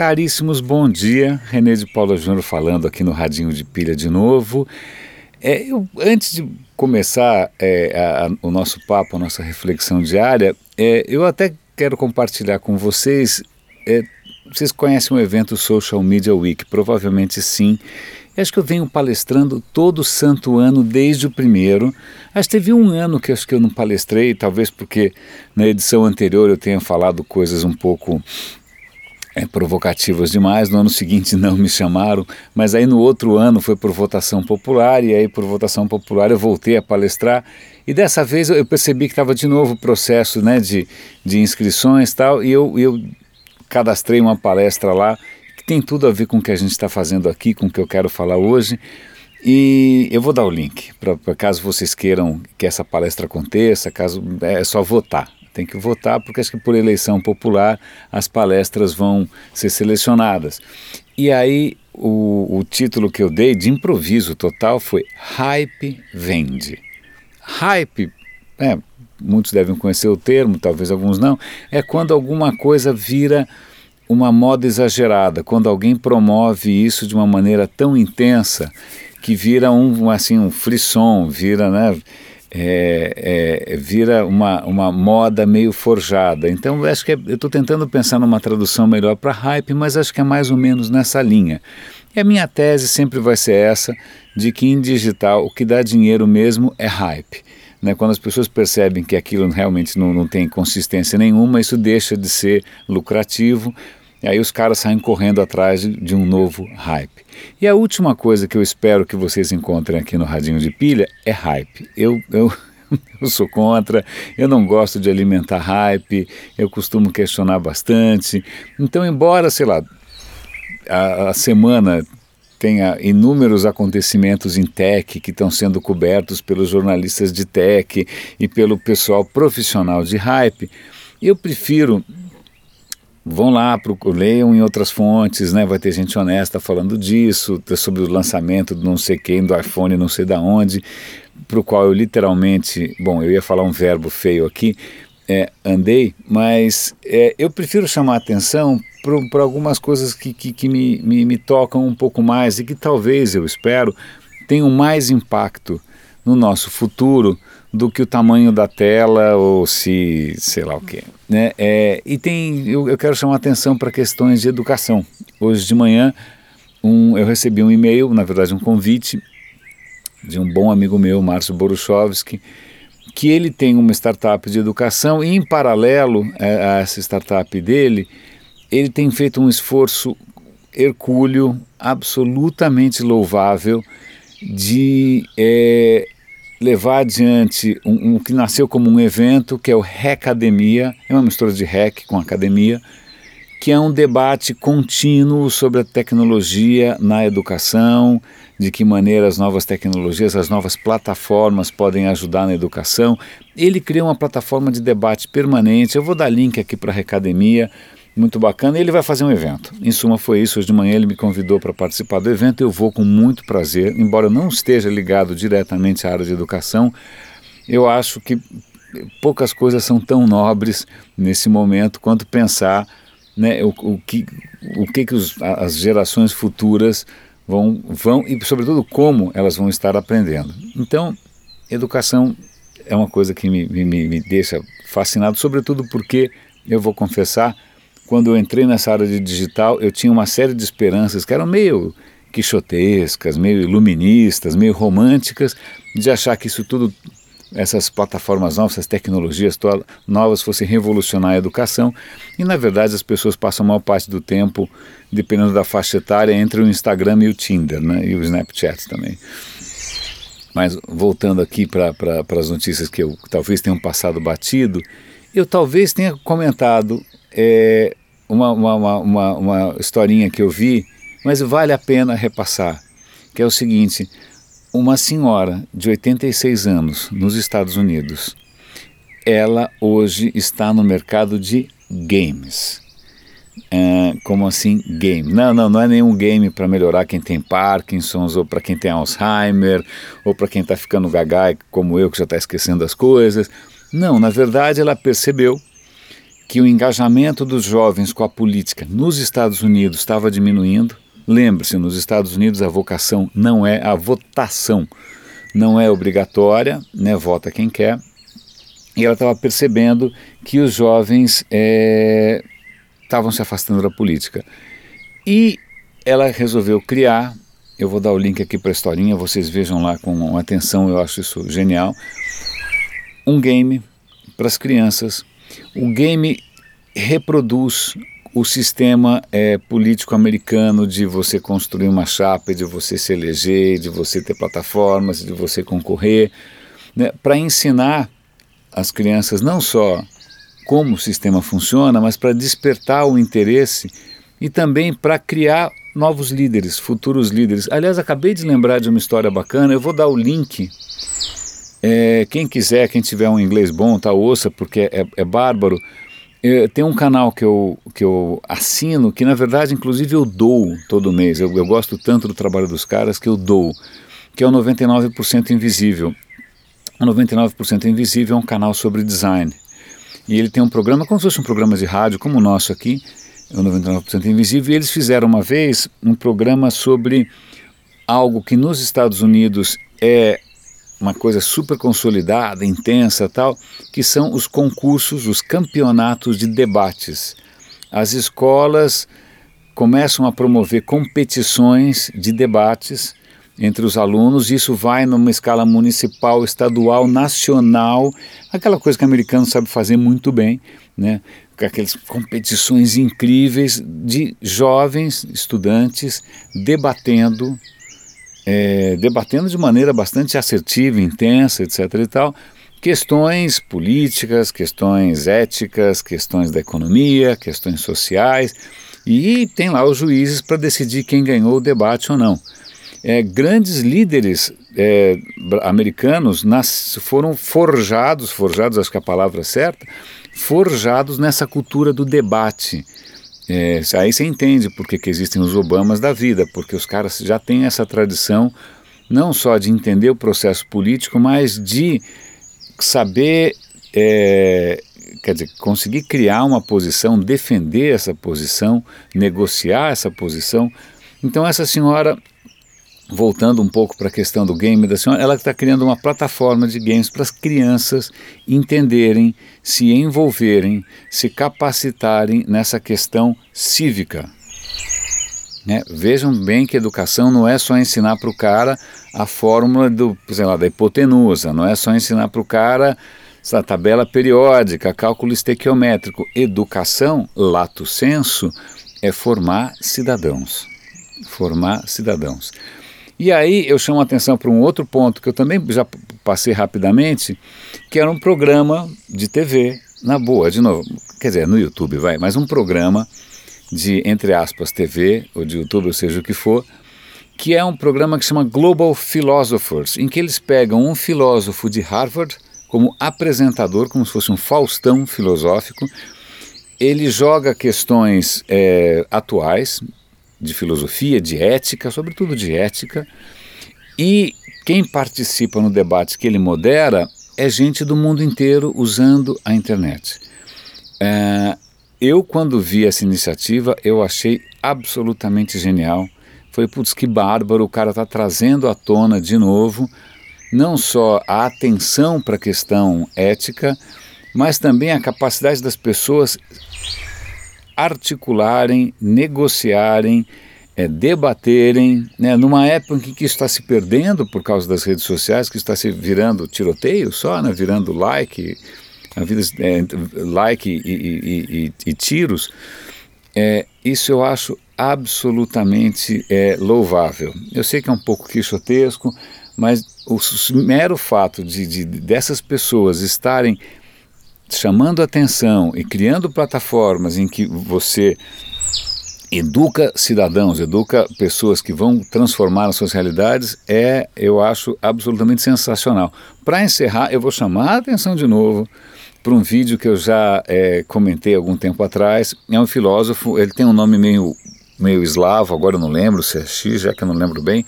caríssimos, bom dia. René de Paula Júnior falando aqui no Radinho de Pilha de novo. É, eu, antes de começar é, a, a, o nosso papo, a nossa reflexão diária, é, eu até quero compartilhar com vocês. É, vocês conhecem o evento Social Media Week? Provavelmente sim. Acho que eu venho palestrando todo santo ano desde o primeiro. Acho que teve um ano que acho que eu não palestrei, talvez porque na edição anterior eu tenha falado coisas um pouco é, provocativas demais. No ano seguinte não me chamaram, mas aí no outro ano foi por votação popular e aí por votação popular eu voltei a palestrar e dessa vez eu percebi que estava de novo o processo né, de, de inscrições tal e eu, eu cadastrei uma palestra lá tem tudo a ver com o que a gente está fazendo aqui, com o que eu quero falar hoje. E eu vou dar o link para caso vocês queiram que essa palestra aconteça, caso é só votar. Tem que votar porque acho que por eleição popular as palestras vão ser selecionadas. E aí o, o título que eu dei de improviso total foi Hype Vende. Hype, é, muitos devem conhecer o termo, talvez alguns não, é quando alguma coisa vira uma moda exagerada, quando alguém promove isso de uma maneira tão intensa que vira um assim um frisson, vira né, é, é, vira uma, uma moda meio forjada. Então acho que é, eu estou tentando pensar numa tradução melhor para hype, mas acho que é mais ou menos nessa linha. E a minha tese sempre vai ser essa, de que em digital o que dá dinheiro mesmo é hype. Né, quando as pessoas percebem que aquilo realmente não, não tem consistência nenhuma, isso deixa de ser lucrativo, e aí os caras saem correndo atrás de, um novo hype. E a última coisa que eu espero que vocês encontrem aqui no Radinho de Pilha é hype. Eu, eu, eu sou contra, eu não gosto de alimentar hype, eu costumo questionar bastante. Então, embora, sei lá, a, a semana tenha inúmeros acontecimentos em tech que estão sendo cobertos pelos jornalistas de tech e pelo pessoal profissional de hype, eu prefiro vão lá, leiam em outras fontes, né? Vai ter gente honesta falando disso, sobre o lançamento do não sei quem, do iPhone não sei da onde, para o qual eu literalmente, bom, eu ia falar um verbo feio aqui, é, andei, mas é, eu prefiro chamar atenção para algumas coisas que, que, que me, me, me tocam um pouco mais e que talvez, eu espero, tenham mais impacto no nosso futuro do que o tamanho da tela ou se sei lá o que. Né? É, e tem, eu, eu quero chamar atenção para questões de educação. Hoje de manhã um, eu recebi um e-mail, na verdade um convite, de um bom amigo meu, Márcio Boruchovski, que ele tem uma startup de educação e em paralelo a, a essa startup dele, ele tem feito um esforço hercúleo, absolutamente louvável, de é, levar adiante um, um, que nasceu como um evento, que é o Recademia, é uma mistura de Rec com academia, que é um debate contínuo sobre a tecnologia na educação, de que maneira as novas tecnologias, as novas plataformas podem ajudar na educação. Ele criou uma plataforma de debate permanente. Eu vou dar link aqui para a Recademia muito bacana. E ele vai fazer um evento. Em suma, foi isso. Hoje de manhã ele me convidou para participar do evento. Eu vou com muito prazer, embora eu não esteja ligado diretamente à área de educação. Eu acho que poucas coisas são tão nobres nesse momento quanto pensar né, o, o que, o que, que os, as gerações futuras vão, vão e, sobretudo, como elas vão estar aprendendo. Então, educação é uma coisa que me, me, me deixa fascinado, sobretudo porque, eu vou confessar, quando eu entrei nessa área de digital, eu tinha uma série de esperanças que eram meio quixotescas, meio iluministas, meio românticas, de achar que isso tudo, essas plataformas novas, essas tecnologias novas fossem revolucionar a educação. E na verdade as pessoas passam a maior parte do tempo, dependendo da faixa etária, entre o Instagram e o Tinder, né? e o Snapchat também. Mas voltando aqui para as notícias que eu talvez tenham passado batido, eu talvez tenha comentado é, uma, uma, uma, uma historinha que eu vi, mas vale a pena repassar, que é o seguinte, uma senhora de 86 anos nos Estados Unidos, ela hoje está no mercado de games. É, como assim game? Não, não, não é nenhum game para melhorar quem tem Parkinson's ou para quem tem Alzheimer ou para quem está ficando gaga como eu que já está esquecendo as coisas. Não, na verdade ela percebeu que o engajamento dos jovens com a política nos Estados Unidos estava diminuindo. Lembre-se, nos Estados Unidos a vocação não é a votação, não é obrigatória, né, vota quem quer. E ela estava percebendo que os jovens é, estavam se afastando da política. E ela resolveu criar, eu vou dar o link aqui para a historinha, vocês vejam lá com atenção, eu acho isso genial, um game para as crianças. O game reproduz o sistema é, político americano de você construir uma chapa, de você se eleger, de você ter plataformas, de você concorrer, né, para ensinar as crianças não só como o sistema funciona, mas para despertar o interesse e também para criar novos líderes, futuros líderes. Aliás, acabei de lembrar de uma história bacana, eu vou dar o link. É, quem quiser, quem tiver um inglês bom, tá, ouça, porque é, é bárbaro. É, tem um canal que eu, que eu assino, que na verdade, inclusive, eu dou todo mês. Eu, eu gosto tanto do trabalho dos caras que eu dou, que é o 99% Invisível. O 99% Invisível é um canal sobre design. E ele tem um programa, como se fosse um programa de rádio, como o nosso aqui, o 99% Invisível, e eles fizeram uma vez um programa sobre algo que nos Estados Unidos é uma coisa super consolidada, intensa tal, que são os concursos, os campeonatos de debates. As escolas começam a promover competições de debates entre os alunos, isso vai numa escala municipal, estadual, nacional, aquela coisa que o americano sabe fazer muito bem, né? aquelas competições incríveis de jovens estudantes debatendo é, debatendo de maneira bastante assertiva, intensa, etc. e tal, questões políticas, questões éticas, questões da economia, questões sociais, e tem lá os juízes para decidir quem ganhou o debate ou não. É, grandes líderes é, americanos nas, foram forjados, forjados acho que é a palavra certa, forjados nessa cultura do debate, é, aí você entende por que, existem os Obamas da vida, porque os caras já têm essa tradição não só de entender o processo político, mas de saber, é, quer dizer, conseguir criar uma posição, defender essa posição, negociar essa posição. Então essa senhora voltando um pouco para a questão do game da senhora, ela está criando uma plataforma de games para as crianças entenderem, se envolverem, se capacitarem nessa questão cívica. Né? Vejam bem que educação não é só ensinar para o cara a fórmula do, sei lá, da hipotenusa, não é só ensinar para o cara a tabela periódica, cálculo estequiométrico. Educação, lato senso, é formar cidadãos. Formar cidadãos. E aí eu chamo a atenção para um outro ponto que eu também já passei rapidamente, que era um programa de TV, na boa, de novo, quer dizer, no YouTube, vai, mas um programa de, entre aspas, TV, ou de YouTube, ou seja o que for, que é um programa que chama Global Philosophers, em que eles pegam um filósofo de Harvard como apresentador, como se fosse um Faustão filosófico, ele joga questões é, atuais, de filosofia, de ética, sobretudo de ética, e quem participa no debate que ele modera é gente do mundo inteiro usando a internet. É, eu, quando vi essa iniciativa, eu achei absolutamente genial. Foi, putz, que bárbaro, o cara está trazendo à tona de novo não só a atenção para a questão ética, mas também a capacidade das pessoas articularem, negociarem, é, debaterem, né, numa época em que isso está se perdendo por causa das redes sociais, que está se virando tiroteio só, né, virando like, a vida, é, like e, e, e, e tiros, é, isso eu acho absolutamente é, louvável. Eu sei que é um pouco quixotesco, mas o mero fato de, de dessas pessoas estarem chamando atenção e criando plataformas em que você educa cidadãos, educa pessoas que vão transformar as suas realidades, é, eu acho, absolutamente sensacional. Para encerrar, eu vou chamar a atenção de novo para um vídeo que eu já é, comentei algum tempo atrás. É um filósofo, ele tem um nome meio, meio eslavo, agora eu não lembro se é X, já que eu não lembro bem,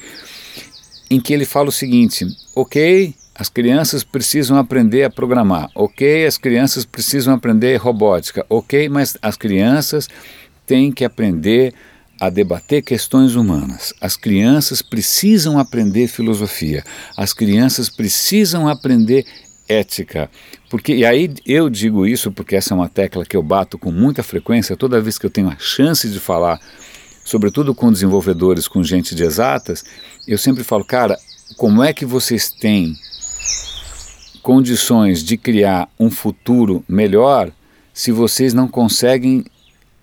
em que ele fala o seguinte: ok, as crianças precisam aprender a programar, ok, as crianças precisam aprender robótica, ok, mas as crianças têm que aprender a debater questões humanas. As crianças precisam aprender filosofia. As crianças precisam aprender ética. Porque e aí eu digo isso porque essa é uma tecla que eu bato com muita frequência toda vez que eu tenho a chance de falar, sobretudo com desenvolvedores, com gente de exatas, eu sempre falo, cara, como é que vocês têm condições de criar um futuro melhor se vocês não conseguem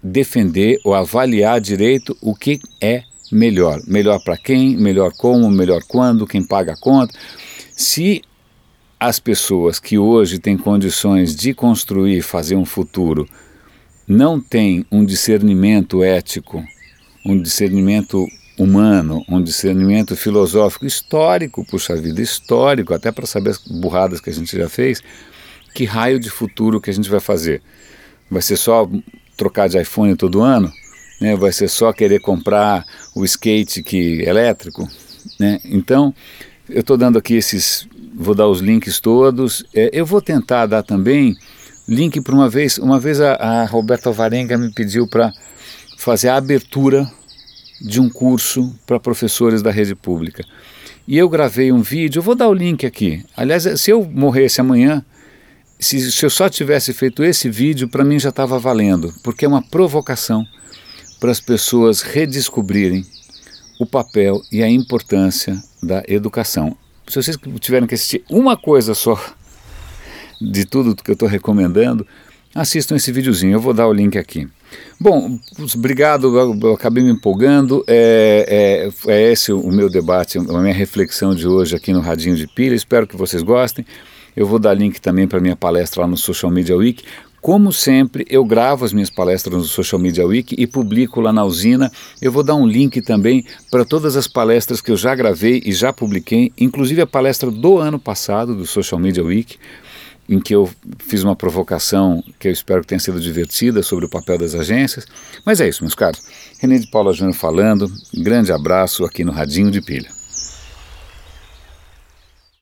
defender ou avaliar direito o que é melhor. Melhor para quem, melhor como, melhor quando, quem paga a conta. Se as pessoas que hoje têm condições de construir, fazer um futuro, não têm um discernimento ético, um discernimento humano, um discernimento filosófico histórico, puxa vida, histórico, até para saber as burradas que a gente já fez, que raio de futuro que a gente vai fazer? Vai ser só trocar de iPhone todo ano, né? vai ser só querer comprar o skate que elétrico. Né? Então, eu estou dando aqui esses, vou dar os links todos. É, eu vou tentar dar também link para uma vez. Uma vez a, a Roberta Varenga me pediu para fazer a abertura de um curso para professores da rede pública. E eu gravei um vídeo, eu vou dar o link aqui. Aliás, se eu morresse amanhã, se, se eu só tivesse feito esse vídeo, para mim já estava valendo, porque é uma provocação para as pessoas redescobrirem o papel e a importância da educação. Se vocês tiverem que assistir uma coisa só de tudo que eu estou recomendando, assistam esse videozinho, eu vou dar o link aqui. Bom, obrigado, eu acabei me empolgando, é, é, é esse o meu debate, a minha reflexão de hoje aqui no Radinho de Pilha, espero que vocês gostem. Eu vou dar link também para minha palestra lá no Social Media Week. Como sempre, eu gravo as minhas palestras no Social Media Week e publico lá na usina. Eu vou dar um link também para todas as palestras que eu já gravei e já publiquei, inclusive a palestra do ano passado do Social Media Week, em que eu fiz uma provocação que eu espero que tenha sido divertida sobre o papel das agências. Mas é isso, meus caros. René de Paula Júnior falando. grande abraço aqui no Radinho de Pilha.